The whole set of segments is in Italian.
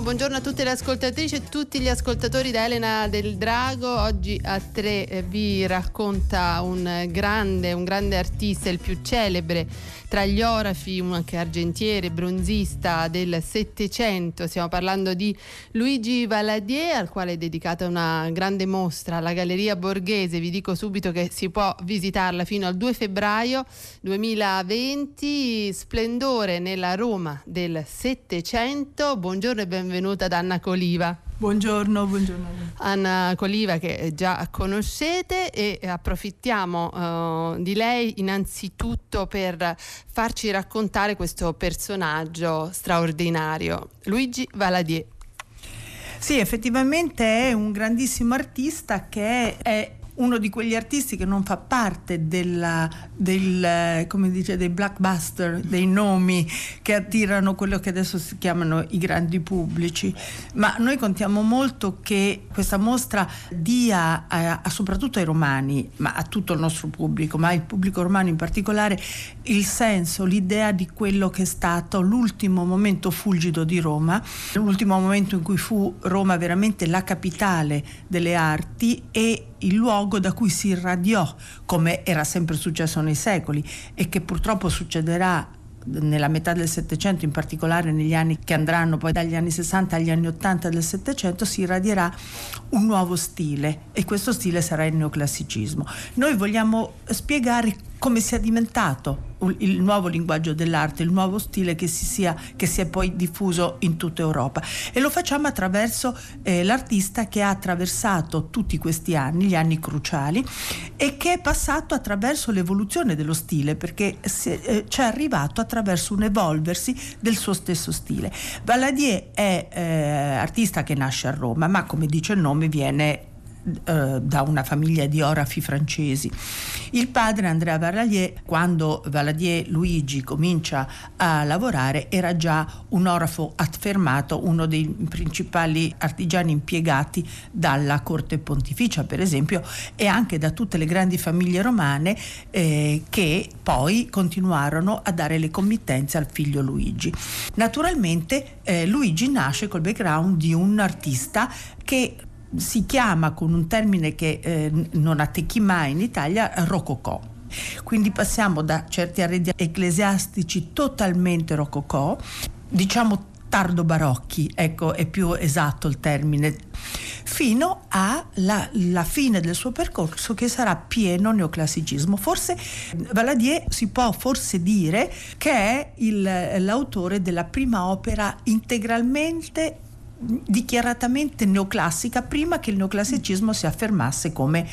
buongiorno, a tutte le ascoltatrici e tutti gli ascoltatori da Elena del Drago. Oggi a tre eh, vi racconta un grande, un grande artista, il più celebre tra gli orafi, anche argentiere, bronzista del Settecento. Stiamo parlando di Luigi Valadier, al quale è dedicata una grande mostra alla Galleria Borghese. Vi dico subito che si può visitarla fino al 2 febbraio 2020. Splendore nella Roma del Settecento. Buongiorno e benvenuta ad Anna Coliva. Buongiorno, buongiorno. Anna Coliva che già conoscete e approfittiamo uh, di lei innanzitutto per farci raccontare questo personaggio straordinario, Luigi Valadier. Sì, effettivamente è un grandissimo artista che è uno di quegli artisti che non fa parte della, del, dice, dei blockbuster, dei nomi che attirano quello che adesso si chiamano i grandi pubblici, ma noi contiamo molto che questa mostra dia a, a, soprattutto ai romani, ma a tutto il nostro pubblico, ma al pubblico romano in particolare, il senso, l'idea di quello che è stato l'ultimo momento fulgido di Roma, l'ultimo momento in cui fu Roma veramente la capitale delle arti e il luogo da cui si irradiò, come era sempre successo nei secoli e che purtroppo succederà nella metà del Settecento, in particolare negli anni che andranno poi dagli anni 60 agli anni 80 del Settecento, si irradierà un nuovo stile e questo stile sarà il neoclassicismo. Noi vogliamo spiegare come sia diventato il nuovo linguaggio dell'arte, il nuovo stile che si, sia, che si è poi diffuso in tutta Europa. E lo facciamo attraverso eh, l'artista che ha attraversato tutti questi anni, gli anni cruciali, e che è passato attraverso l'evoluzione dello stile, perché eh, ci è arrivato attraverso un evolversi del suo stesso stile. Valadier è eh, artista che nasce a Roma, ma come dice il nome viene eh, da una famiglia di orafi francesi. Il padre Andrea Valadier, quando Valadier Luigi comincia a lavorare, era già un orafo affermato, uno dei principali artigiani impiegati dalla corte pontificia, per esempio, e anche da tutte le grandi famiglie romane eh, che poi continuarono a dare le committenze al figlio Luigi. Naturalmente eh, Luigi nasce col background di un artista che si chiama con un termine che eh, non attecchi mai in Italia rococò. Quindi passiamo da certi arredi ecclesiastici totalmente rococò, diciamo tardo barocchi, ecco è più esatto il termine, fino alla fine del suo percorso che sarà pieno neoclassicismo. Forse Valadier si può forse dire che è il, l'autore della prima opera integralmente dichiaratamente neoclassica prima che il neoclassicismo si affermasse come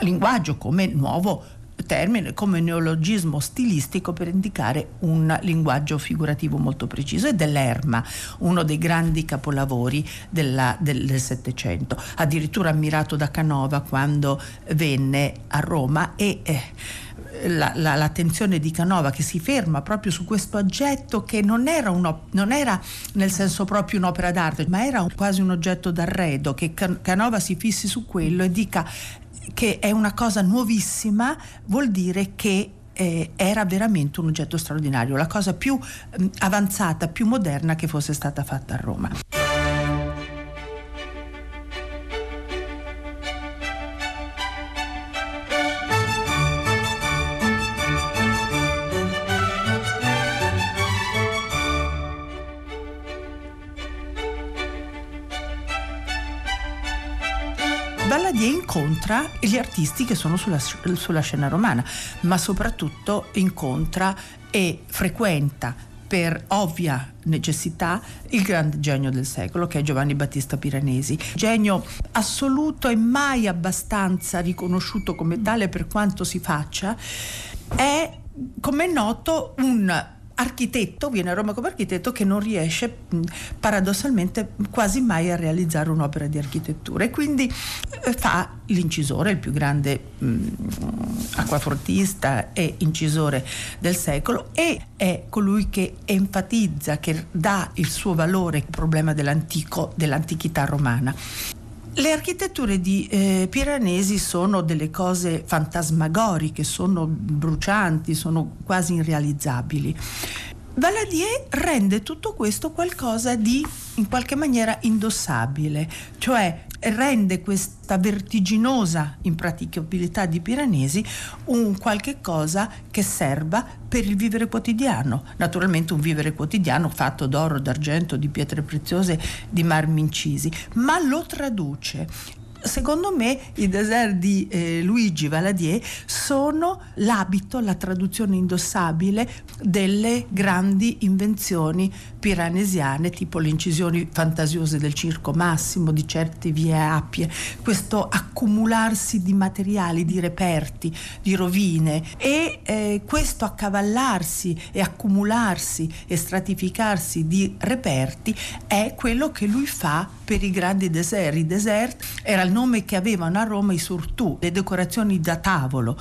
linguaggio, come nuovo termine, come neologismo stilistico per indicare un linguaggio figurativo molto preciso. E dell'Erma, uno dei grandi capolavori della, del Settecento, addirittura ammirato da Canova quando venne a Roma e eh, la, la, l'attenzione di Canova che si ferma proprio su questo oggetto che non era, non era nel senso proprio un'opera d'arte, ma era un, quasi un oggetto d'arredo, che Canova si fissi su quello e dica che è una cosa nuovissima, vuol dire che eh, era veramente un oggetto straordinario, la cosa più eh, avanzata, più moderna che fosse stata fatta a Roma. Incontra gli artisti che sono sulla, sulla scena romana, ma soprattutto incontra e frequenta per ovvia necessità il grande genio del secolo che è Giovanni Battista Piranesi. Genio assoluto e mai abbastanza riconosciuto come tale per quanto si faccia, è come è noto un architetto, viene a Roma come architetto che non riesce paradossalmente quasi mai a realizzare un'opera di architettura e quindi eh, fa l'incisore, il più grande mh, acquafortista e incisore del secolo e è colui che enfatizza, che dà il suo valore al problema dell'antico, dell'antichità romana. Le architetture di eh, Piranesi sono delle cose fantasmagoriche, sono brucianti, sono quasi irrealizzabili. Valadier rende tutto questo qualcosa di in qualche maniera indossabile, cioè rende questa vertiginosa impraticabilità di Piranesi un qualche cosa che serva per il vivere quotidiano, naturalmente un vivere quotidiano fatto d'oro, d'argento, di pietre preziose, di marmi incisi, ma lo traduce secondo me i desert di eh, Luigi Valadier sono l'abito, la traduzione indossabile delle grandi invenzioni piranesiane, tipo le incisioni fantasiose del circo Massimo, di certe vie Appie, questo accumularsi di materiali, di reperti, di rovine e eh, questo accavallarsi e accumularsi e stratificarsi di reperti è quello che lui fa per i grandi desert. I desert era il nome che avevano a Roma i surtù, le decorazioni da tavolo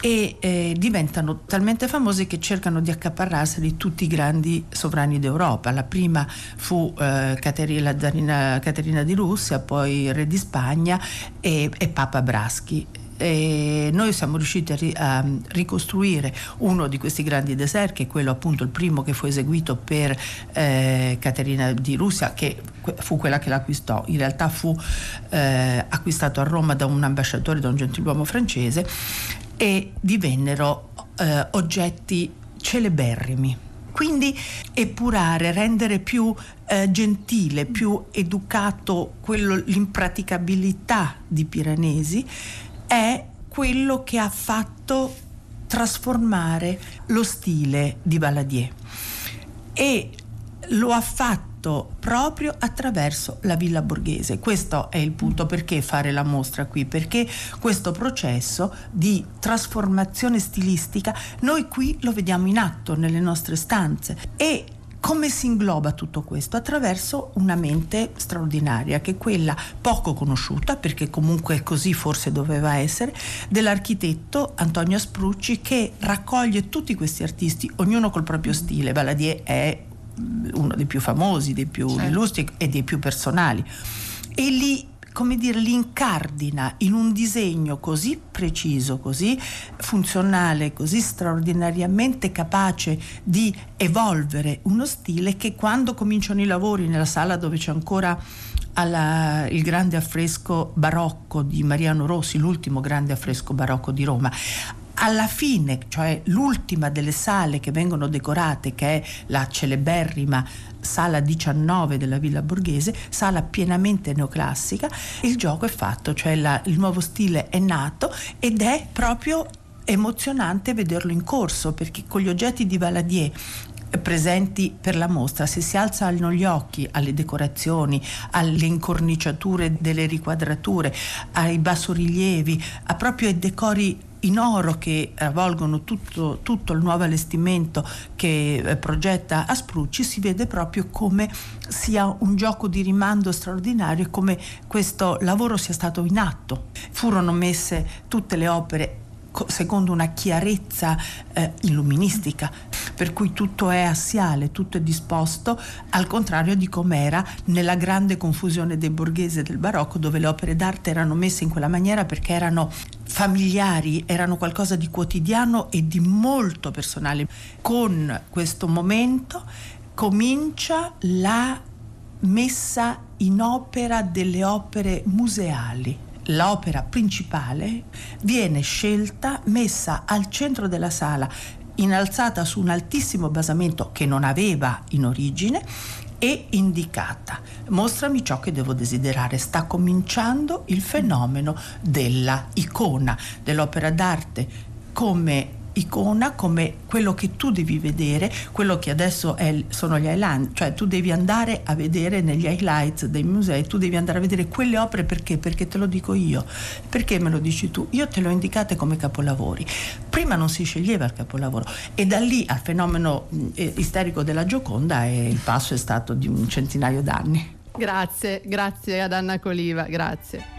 e eh, diventano talmente famose che cercano di accaparrarseli tutti i grandi sovrani d'Europa. La prima fu eh, Caterina, Caterina, di Russia, poi re di Spagna e, e Papa Braschi e noi siamo riusciti a, ri, a, ricostruire uno di questi grandi desert, che è quello appunto il primo che fu eseguito per eh, Caterina di Russia, che fu quella che l'acquistò. In realtà fu eh, acquistato a Roma da un ambasciatore, da un gentiluomo francese e divennero eh, oggetti celeberrimi. Quindi epurare, rendere più eh, gentile, più educato quello, l'impraticabilità di Piranesi è quello che ha fatto trasformare lo stile di Baladier e lo ha fatto proprio attraverso la villa borghese. Questo è il punto perché fare la mostra qui, perché questo processo di trasformazione stilistica noi qui lo vediamo in atto nelle nostre stanze e come si ingloba tutto questo? Attraverso una mente straordinaria, che è quella poco conosciuta, perché comunque così forse doveva essere, dell'architetto Antonio Sprucci che raccoglie tutti questi artisti, ognuno col proprio stile. Valadier è uno dei più famosi, dei più certo. illustri e dei più personali. E li come dire, li incardina in un disegno così preciso, così funzionale, così straordinariamente capace di evolvere uno stile che quando cominciano i lavori nella sala dove c'è ancora alla, il grande affresco barocco di Mariano Rossi, l'ultimo grande affresco barocco di Roma, alla fine, cioè l'ultima delle sale che vengono decorate, che è la celeberrima sala 19 della Villa Borghese, sala pienamente neoclassica, il gioco è fatto, cioè la, il nuovo stile è nato ed è proprio emozionante vederlo in corso perché con gli oggetti di Valadier presenti per la mostra, se si alzano gli occhi alle decorazioni, alle incorniciature delle riquadrature, ai bassorilievi, a proprio ai decori in oro che avvolgono tutto, tutto, il nuovo allestimento che eh, progetta Asprucci si vede proprio come sia un gioco di rimando straordinario e come questo lavoro sia stato in atto. Furono messe tutte le opere secondo una chiarezza eh, illuministica, per cui tutto è assiale, tutto è disposto, al contrario di com'era nella grande confusione dei borghesi del barocco, dove le opere d'arte erano messe in quella maniera perché erano familiari, erano qualcosa di quotidiano e di molto personale. Con questo momento comincia la messa in opera delle opere museali l'opera principale viene scelta, messa al centro della sala, innalzata su un altissimo basamento che non aveva in origine e indicata. Mostrami ciò che devo desiderare. Sta cominciando il fenomeno della icona, dell'opera d'arte come icona come quello che tu devi vedere, quello che adesso è, sono gli highlight, cioè tu devi andare a vedere negli highlights dei musei, tu devi andare a vedere quelle opere perché? Perché te lo dico io. Perché me lo dici tu? Io te le ho indicate come capolavori. Prima non si sceglieva il capolavoro e da lì al fenomeno eh, isterico della Gioconda eh, il passo è stato di un centinaio d'anni. Grazie, grazie ad Anna Coliva, grazie.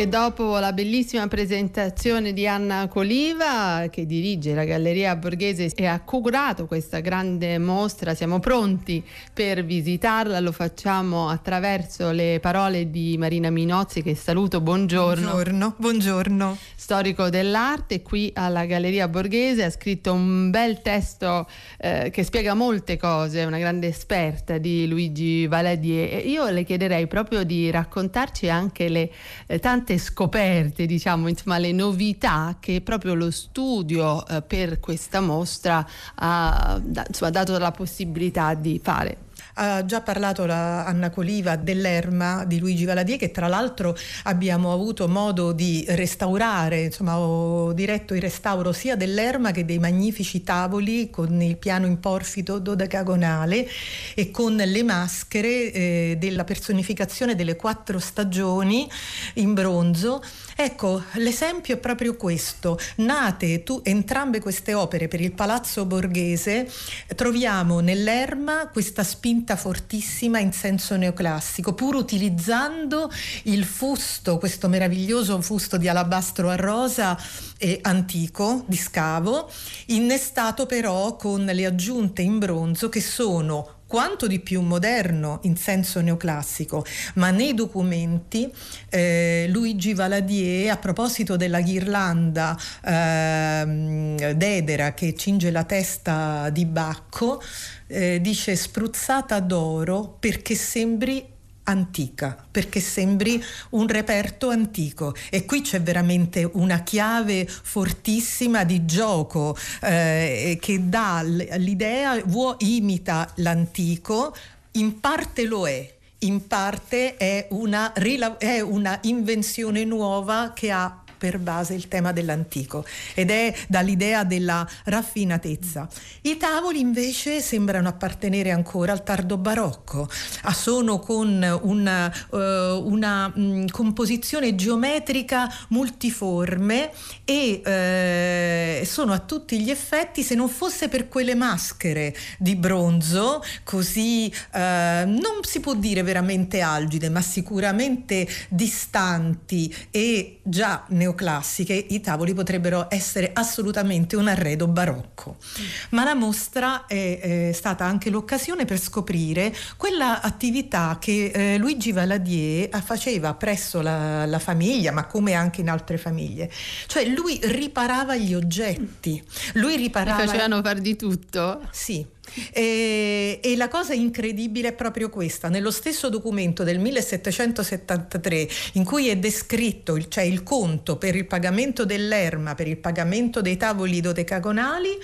Che dopo la bellissima presentazione di Anna Coliva, che dirige la Galleria Borghese e ha curato questa grande mostra, siamo pronti per visitarla, lo facciamo attraverso le parole di Marina Minozzi che saluto, buongiorno. Buongiorno, buongiorno. Storico dell'arte, qui alla Galleria Borghese ha scritto un bel testo eh, che spiega molte cose, una grande esperta di Luigi Valadier. Io le chiederei proprio di raccontarci anche le eh, tante tante scoperte, diciamo, insomma, le novità che proprio lo studio eh, per questa mostra ha insomma, dato la possibilità di fare. Ha già parlato la Anna Coliva dell'Erma di Luigi Valadier che tra l'altro abbiamo avuto modo di restaurare, insomma ho diretto il restauro sia dell'Erma che dei magnifici tavoli con il piano in porfido dodecagonale e con le maschere eh, della personificazione delle quattro stagioni in bronzo Ecco, l'esempio è proprio questo. Nate tu, entrambe queste opere per il Palazzo Borghese, troviamo nell'Erma questa spinta fortissima in senso neoclassico, pur utilizzando il fusto, questo meraviglioso fusto di alabastro a rosa eh, antico di scavo, innestato però con le aggiunte in bronzo che sono quanto di più moderno in senso neoclassico, ma nei documenti eh, Luigi Valadier a proposito della ghirlanda eh, d'edera che cinge la testa di Bacco eh, dice spruzzata d'oro perché sembri antica, perché sembri un reperto antico. E qui c'è veramente una chiave fortissima di gioco eh, che dà l'idea, vuoi imita l'antico, in parte lo è, in parte è una, è una invenzione nuova che ha per base il tema dell'antico ed è dall'idea della raffinatezza. I tavoli invece sembrano appartenere ancora al tardo barocco, sono con una, uh, una mh, composizione geometrica multiforme e uh, sono a tutti gli effetti, se non fosse per quelle maschere di bronzo, così uh, non si può dire veramente algide, ma sicuramente distanti e già neoplastiche neoclassiche, i tavoli potrebbero essere assolutamente un arredo barocco. Ma la mostra è, è stata anche l'occasione per scoprire quella attività che eh, Luigi Valadier faceva presso la, la, famiglia, ma come anche in altre famiglie. Cioè lui riparava gli oggetti, lui riparava... Li facevano fare di tutto? Sì. E, e, la cosa incredibile è proprio questa, nello stesso documento del 1773 in cui è descritto il, cioè il conto per il pagamento dell'erma, per il pagamento dei tavoli dodecagonali,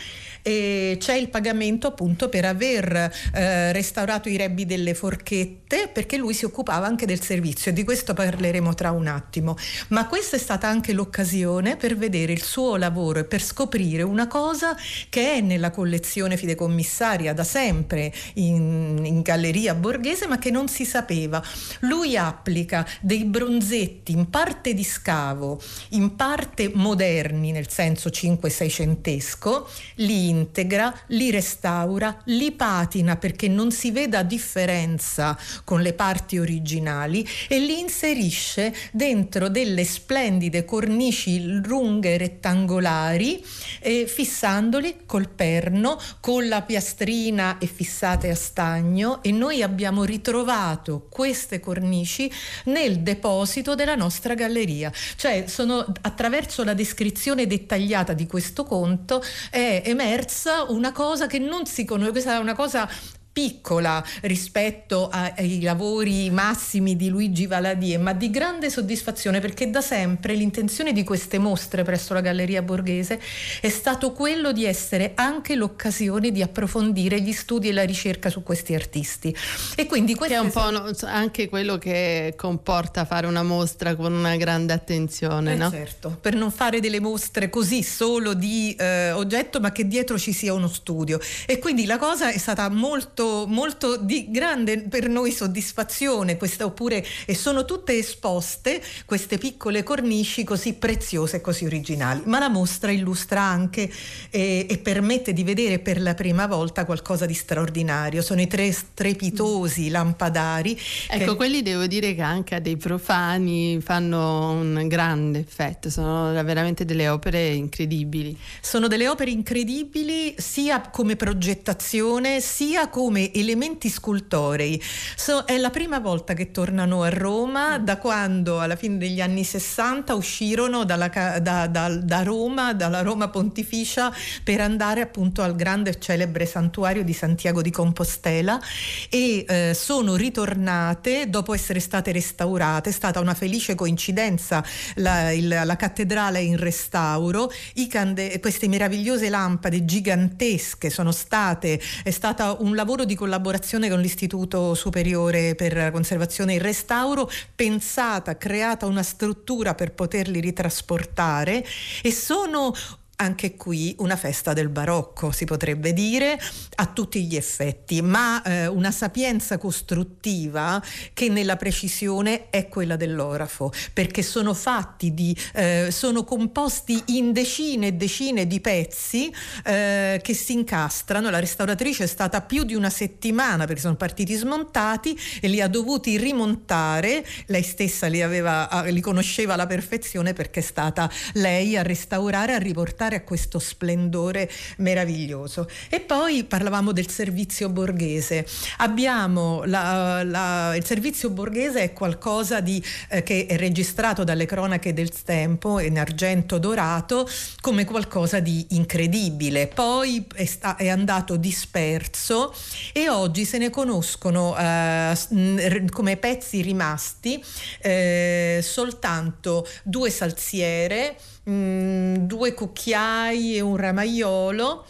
e c'è il pagamento appunto per aver eh, restaurato i rebbi delle forchette perché lui si occupava anche del servizio e di questo parleremo tra un attimo. Ma questa è stata anche l'occasione per vedere il suo lavoro e per scoprire una cosa che è nella collezione fideikommissaria da sempre in, in galleria borghese ma che non si sapeva. Lui applica dei bronzetti in parte di scavo, in parte moderni nel senso 5-6centesco, li integra, li restaura, li patina perché non si veda differenza con le parti originali e li inserisce dentro delle splendide cornici lunghe rettangolari eh, fissandoli col perno, con la piastrina e fissate a stagno e noi abbiamo ritrovato queste cornici nel deposito della nostra galleria. Cioè sono attraverso la descrizione dettagliata di questo conto è emerso emersa una cosa che non si conosce, questa è una cosa piccola rispetto ai lavori massimi di Luigi Valadier, ma di grande soddisfazione perché da sempre l'intenzione di queste mostre presso la Galleria Borghese è stato quello di essere anche l'occasione di approfondire gli studi e la ricerca su questi artisti. E quindi questo è un po' anche quello che comporta fare una mostra con una grande attenzione, eh no? Certo, per non fare delle mostre così solo di eh, oggetto, ma che dietro ci sia uno studio. E quindi la cosa è stata molto molto, molto di grande per noi soddisfazione, questa, oppure, e sono tutte esposte queste piccole cornici così preziose e così originali. Ma la mostra illustra anche eh, e permette di vedere per la prima volta qualcosa di straordinario. Sono i tre strepitosi lampadari. Ecco, che... quelli devo dire che anche a dei profani fanno un grande effetto, sono veramente delle opere incredibili. Sono delle opere incredibili sia come progettazione sia come elementi scultorei. So, è la prima volta che tornano a Roma da quando alla fine degli anni 60 uscirono dalla, da, da, da Roma, dalla Roma Pontificia per andare appunto al grande e celebre santuario di Santiago di Compostela e eh, sono ritornate dopo essere state restaurate. È stata una felice coincidenza, la, il, la cattedrale in restauro, cande- queste meravigliose lampade gigantesche sono state, è stato un lavoro di collaborazione con l'Istituto Superiore per la Conservazione e il Restauro, pensata, creata una struttura per poterli ritrasportare e sono anche qui una festa del barocco, si potrebbe dire, a tutti gli effetti, ma eh, una sapienza costruttiva che nella precisione è quella dell'orafo, perché sono fatti di, eh, sono composti in decine e decine di pezzi eh, che si incastrano. La restauratrice è stata più di una settimana perché sono partiti smontati e li ha dovuti rimontare. Lei stessa li, aveva, li conosceva alla perfezione perché è stata lei a restaurare, a riportare portare a questo splendore meraviglioso. E poi parlavamo del servizio borghese. Abbiamo la, la, il servizio borghese è qualcosa di, eh, che è registrato dalle cronache del tempo in argento dorato come qualcosa di incredibile. Poi è, sta, è andato disperso e oggi se ne conoscono eh, come pezzi rimasti eh, soltanto due salsiere mm, due cucchiai e un ramaiolo,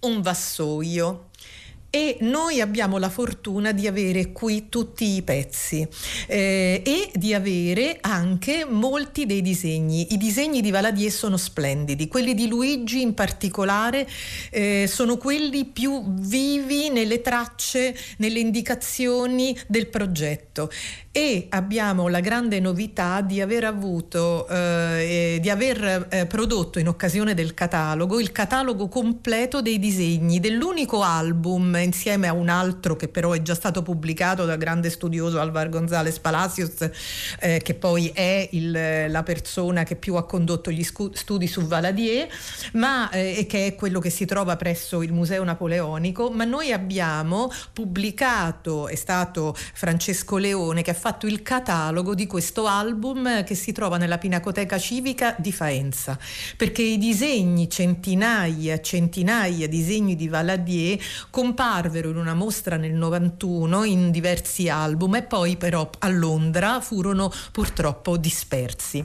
un vassoio. E noi abbiamo la fortuna di avere qui tutti i pezzi eh, e di avere anche molti dei disegni. I disegni di Valadier sono splendidi, quelli di Luigi in particolare eh, sono quelli più vivi nelle tracce, nelle indicazioni del progetto e abbiamo la grande novità di aver avuto, eh, di aver eh, prodotto in occasione del catalogo il catalogo completo dei disegni dell'unico album insieme a un altro che però è già stato pubblicato dal grande studioso Alvar González Palacios eh, che poi è il, la persona che più ha condotto gli scu- studi su Valadier ma, eh, e che è quello che si trova presso il Museo Napoleonico. Ma noi abbiamo pubblicato, è stato Francesco Leone che ha fatto fatto il catalogo di questo album che si trova nella Pinacoteca Civica di Faenza, perché i disegni, centinaia, centinaia di disegni di Valadier comparvero in una mostra nel 91 in diversi album e poi però a Londra furono purtroppo dispersi.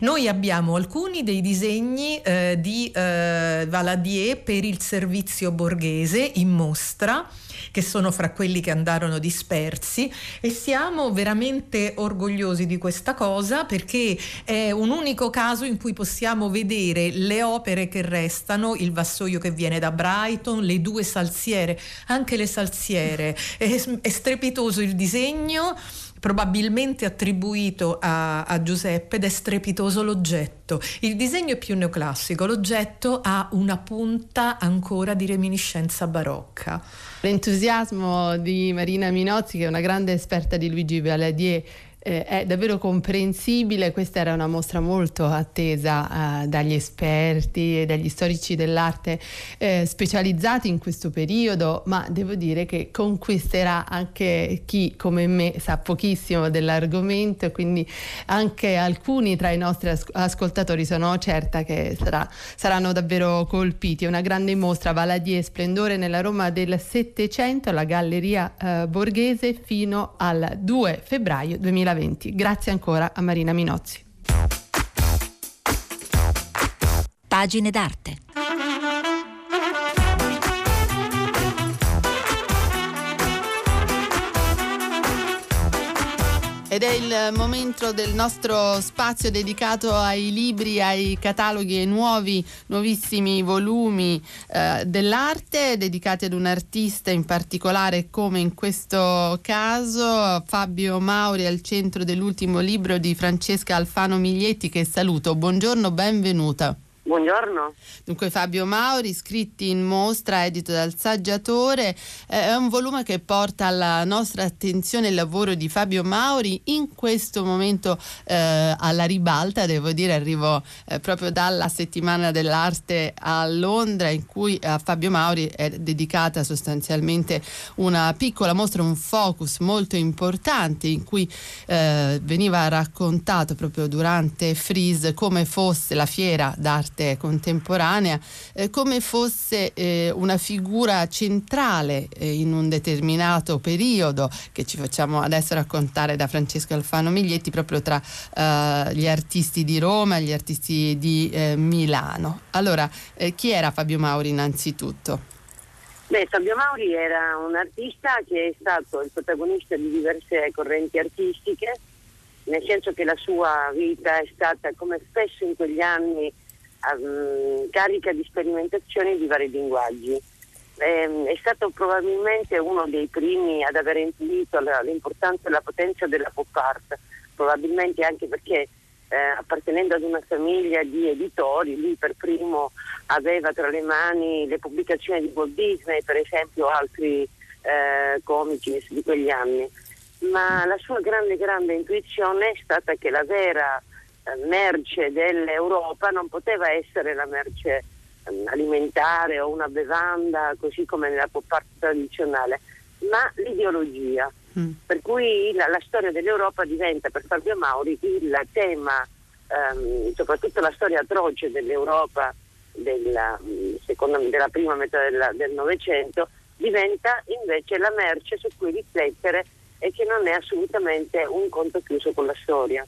Noi abbiamo alcuni dei disegni eh, di eh, Valadier per il servizio borghese in mostra che sono fra quelli che andarono dispersi. E siamo veramente orgogliosi di questa cosa perché è un unico caso in cui possiamo vedere le opere che restano, il vassoio che viene da Brighton, le due salsiere, anche le salsiere, è, è strepitoso il disegno probabilmente attribuito a, a, Giuseppe ed è strepitoso l'oggetto. Il disegno è più neoclassico, l'oggetto ha una punta ancora di reminiscenza barocca. L'entusiasmo di Marina Minozzi, che è una grande esperta di Luigi Valadier, eh, è davvero comprensibile, questa era una mostra molto attesa eh, dagli esperti e dagli storici dell'arte eh, specializzati in questo periodo, ma devo dire che conquisterà anche chi come me sa pochissimo dell'argomento, quindi anche alcuni tra i nostri as- ascoltatori sono certa che sarà, saranno davvero colpiti. È una grande mostra Valadier Splendore nella Roma del Settecento alla Galleria eh, Borghese fino al 2 febbraio 2020. 2020. Grazie ancora a Marina Minozzi. Pagine d'arte. Ed è il momento del nostro spazio dedicato ai libri, ai cataloghi, ai nuovi, nuovissimi volumi eh, dell'arte dedicati ad un artista in particolare come in questo caso Fabio Mauri al centro dell'ultimo libro di Francesca Alfano Miglietti che saluto. Buongiorno, benvenuta. Buongiorno. Dunque Fabio Mauri, scritti in mostra, edito dal saggiatore, eh, è un volume che porta alla nostra attenzione il lavoro di Fabio Mauri in questo momento eh, alla ribalta, devo dire, arrivo eh, proprio dalla settimana dell'arte a Londra in cui a Fabio Mauri è dedicata sostanzialmente una piccola mostra, un focus molto importante in cui eh, veniva raccontato proprio durante Freeze come fosse la fiera d'arte arte contemporanea eh, come fosse eh, una figura centrale eh, in un determinato periodo che ci facciamo adesso raccontare da Francesco Alfano Miglietti proprio tra eh, gli artisti di Roma e gli artisti di eh, Milano. Allora, eh, chi era Fabio Mauri innanzitutto? Beh, Fabio Mauri era un artista che è stato il protagonista di diverse correnti artistiche, nel senso che la sua vita è stata, come spesso in quegli anni, um, carica di sperimentazioni di vari linguaggi. Eh, è stato probabilmente uno dei primi ad aver intuito l'importanza e la potenza della pop art, probabilmente anche perché eh, appartenendo ad una famiglia di editori, lui per primo aveva tra le mani le pubblicazioni di Walt Disney, per esempio altri eh, comici di quegli anni. Ma la sua grande, grande intuizione è stata che la vera merce dell'Europa non poteva essere la merce ehm, alimentare o una bevanda così come nella pop art tradizionale, ma l'ideologia. Mm. Per cui la, la, storia dell'Europa diventa per Fabio Mauri il tema, ehm, soprattutto la storia atroce dell'Europa della, me, della prima metà del Novecento, diventa invece la merce su cui riflettere e che non è assolutamente un conto chiuso con la storia.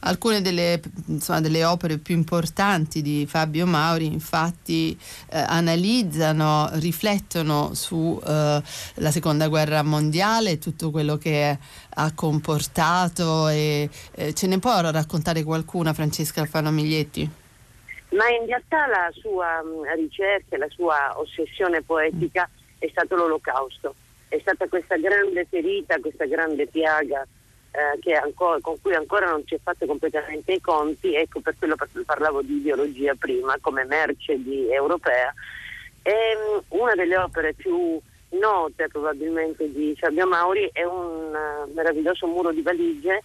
Alcune delle, insomma, delle, opere più importanti di Fabio Mauri infatti eh, analizzano, riflettono sulla eh, seconda guerra mondiale, tutto quello che ha comportato e eh, ce ne può raccontare qualcuna Francesca Alfano Miglietti? Ma in realtà la sua mh, ricerca, la sua ossessione poetica è stato l'olocausto, è stata questa grande ferita, questa grande piaga eh, ancora, con cui ancora non si è fatto completamente i conti, ecco per quello parlavo di ideologia prima come merce di, europea. E, um, una delle opere più note probabilmente di Fabio Mauri è un uh, meraviglioso muro di valigie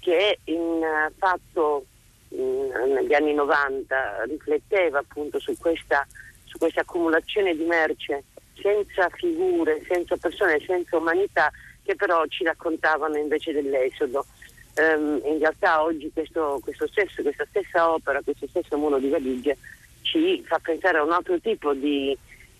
che in uh, fatto in, negli anni 90 rifletteva appunto su questa, su questa accumulazione di merce senza figure, senza persone, senza umanità che però ci raccontavano invece dell'esodo. Um, in realtà oggi questo, questo stesso, questa stessa opera, questo stesso muro di valigie ci fa pensare a un altro tipo di,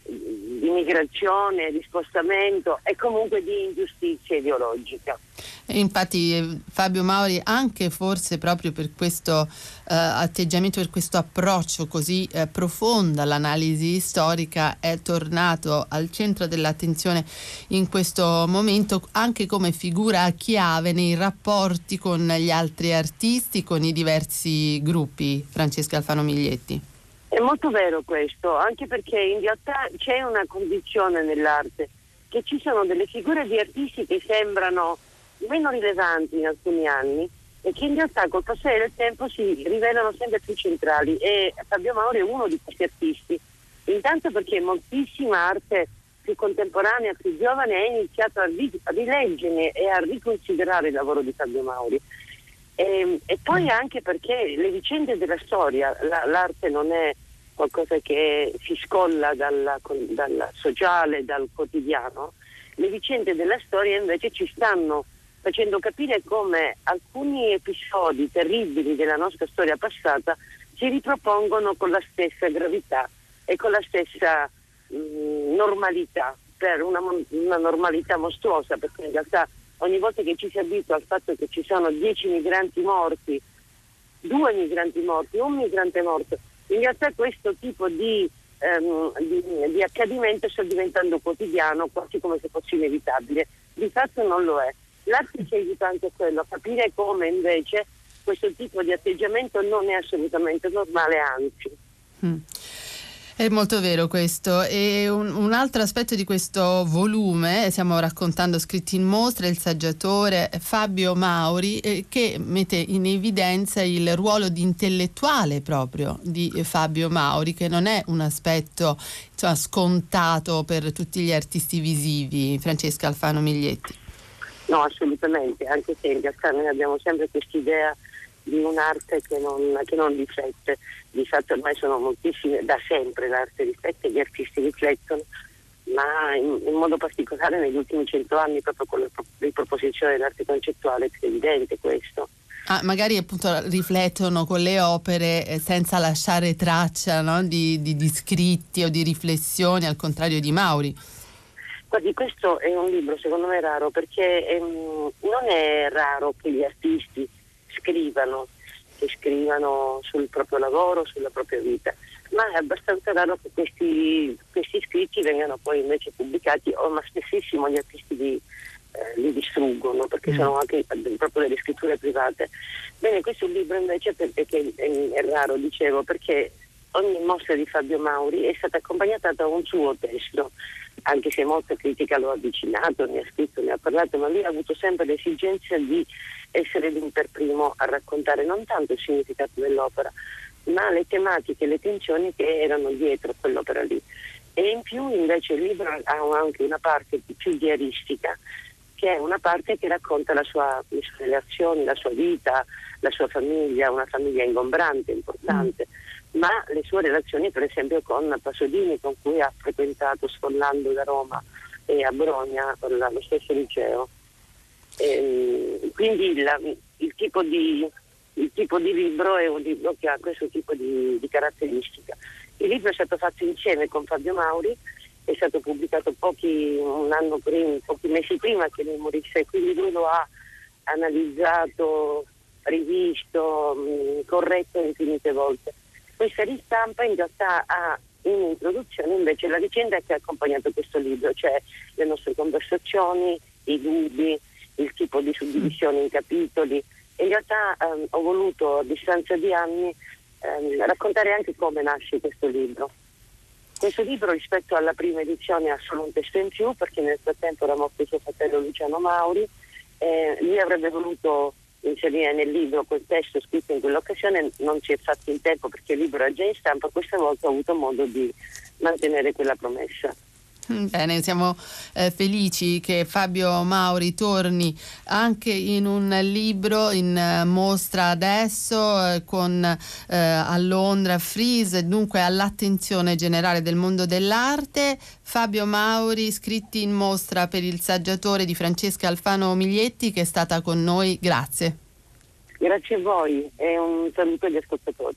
di migrazione, di spostamento e comunque di ingiustizia ideologica. Infatti Fabio Mauri anche forse proprio per questo eh, atteggiamento, per questo approccio così eh, profondo all'analisi storica è tornato al centro dell'attenzione in questo momento anche come figura chiave nei rapporti con gli altri artisti, con i diversi gruppi. Francesca Alfano Miglietti. È molto vero questo, anche perché in realtà c'è una condizione nell'arte, che ci sono delle figure di artisti che sembrano meno rilevanti in alcuni anni e che in realtà col passare del tempo si rivelano sempre più centrali e Fabio Mauri è uno di questi artisti, intanto perché moltissima arte più contemporanea, più giovane ha iniziato a, ri- a rileggere e a riconsiderare il lavoro di Fabio Mauri. E, ehm, e, poi anche perché le vicende della storia, la, l'arte non è qualcosa che si scolla dal, sociale, dal quotidiano, le vicende della storia invece ci stanno facendo capire come alcuni episodi terribili della nostra storia passata si ripropongono con la stessa gravità e con la stessa mh, mm, normalità, per una, una, normalità mostruosa, perché in realtà ogni volta che ci si abitua al fatto che ci sono dieci migranti morti, due migranti morti, un migrante morto, in realtà questo tipo di, ehm, di, di accadimento sta diventando quotidiano, quasi come se fosse inevitabile. Di fatto non lo è L'arte ci aiuta anche a quello, a capire come invece questo tipo di atteggiamento non è assolutamente normale, anzi. Mm. È molto vero questo e un, un, altro aspetto di questo volume, stiamo raccontando scritti in mostra, il saggiatore Fabio Mauri eh, che mette in evidenza il ruolo di intellettuale proprio di Fabio Mauri che non è un aspetto insomma, scontato per tutti gli artisti visivi, Francesca Alfano Miglietti. No, assolutamente, anche se in realtà noi abbiamo sempre quest'idea di un'arte che non, che non riflette. Di fatto ormai sono moltissime, da sempre l'arte riflette, gli artisti riflettono, ma in, in modo particolare negli ultimi cento anni proprio con la riproposizione dell'arte concettuale è evidente questo. Ah, magari appunto riflettono con le opere eh, senza lasciare traccia no? di, di, di, scritti o di riflessioni, al contrario di Mauri. Guardi, questo è un libro secondo me raro perché ehm, non è raro che gli artisti scrivano, che scrivano sul proprio lavoro, sulla propria vita, ma è abbastanza raro che questi, questi scritti vengano poi invece pubblicati, o, ma spessissimo gli artisti li, eh, li distruggono perché mm. sono anche proprio delle scritture private. Bene, questo libro invece perché è, è raro, dicevo, perché ogni mostra di Fabio Mauri è stata accompagnata da un suo testo, anche se molta critica lo ha avvicinato, ne ha scritto, ne ha parlato, ma lui ha avuto sempre l'esigenza di essere lui per primo a raccontare non tanto il significato dell'opera, ma le tematiche, le tensioni che erano dietro quell'opera lì. E in più invece il libro ha anche una parte più diaristica, che è una parte che racconta sua, le sue relazioni, la sua vita, la sua famiglia, una famiglia ingombrante, importante, mm. ma le sue relazioni per esempio con Pasolini, con cui ha frequentato sfollando da Roma e a Bologna, lo stesso liceo. E, quindi la, il, tipo di, il, tipo di, libro è un libro che ha questo tipo di, di caratteristica. Il libro è stato fatto insieme con Fabio Mauri, è stato pubblicato pochi, prima, pochi mesi prima che lui morisse, quindi lui lo ha analizzato, rivisto, mh, corretto infinite volte. Questa ristampa in realtà ha in introduzione invece la vicenda che ha accompagnato questo libro, cioè le nostre conversazioni, i dubbi, il tipo di suddivisione in capitoli. In realtà ehm, ho voluto a distanza di anni ehm, raccontare anche come nasce questo libro. Questo libro rispetto alla prima edizione ha solo un testo in più perché nel frattempo era morto suo fratello Luciano Mauri. Eh, lui avrebbe voluto inserire nel libro quel testo scritto in quell'occasione, non si è fatto in tempo perché il libro era già in stampa, questa volta ho avuto modo di mantenere quella promessa. Mm, bene, siamo eh, felici che Fabio Mauri torni anche in un libro in uh, mostra adesso eh, con eh, a Londra Freeze, dunque all'attenzione generale del mondo dell'arte. Fabio Mauri, scritti in mostra per il saggiatore di Francesca Alfano Miglietti che è stata con noi. Grazie. Grazie a voi e un saluto agli ascoltatori.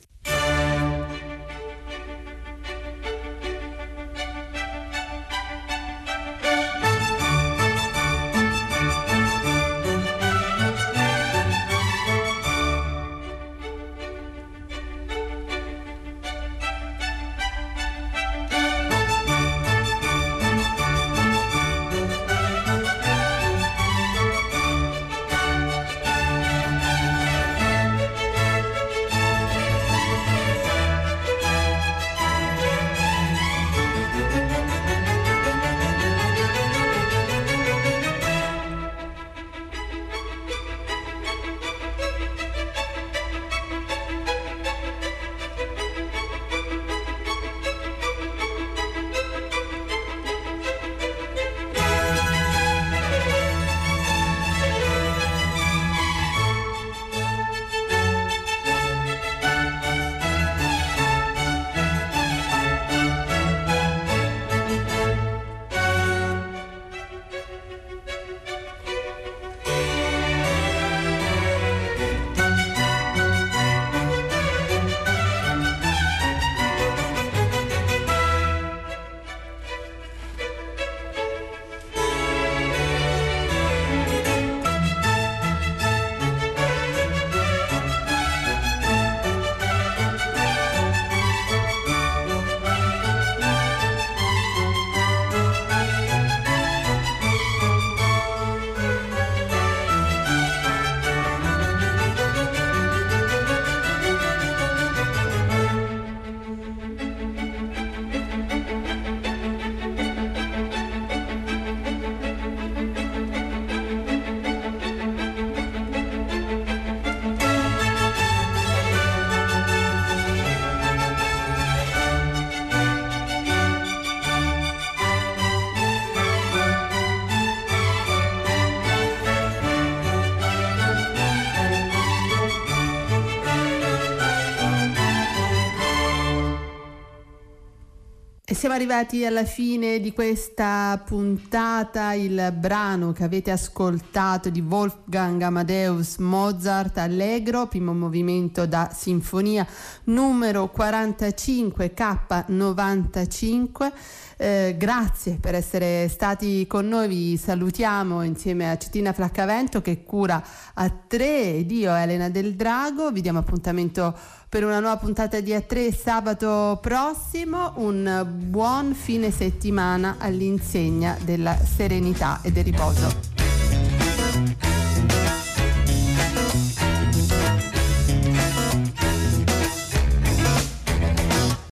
Siamo arrivati alla fine di questa puntata, il brano che avete ascoltato di Wolfgang Amadeus Mozart Allegro, primo movimento da sinfonia numero 45 K95. Eh, grazie per essere stati con noi, vi salutiamo insieme a Cettina Flaccavento che cura a tre ed io Elena Del Drago, vi diamo appuntamento per una nuova puntata di A3 sabato prossimo. Un buon fine settimana all'insegna della serenità e del riposo.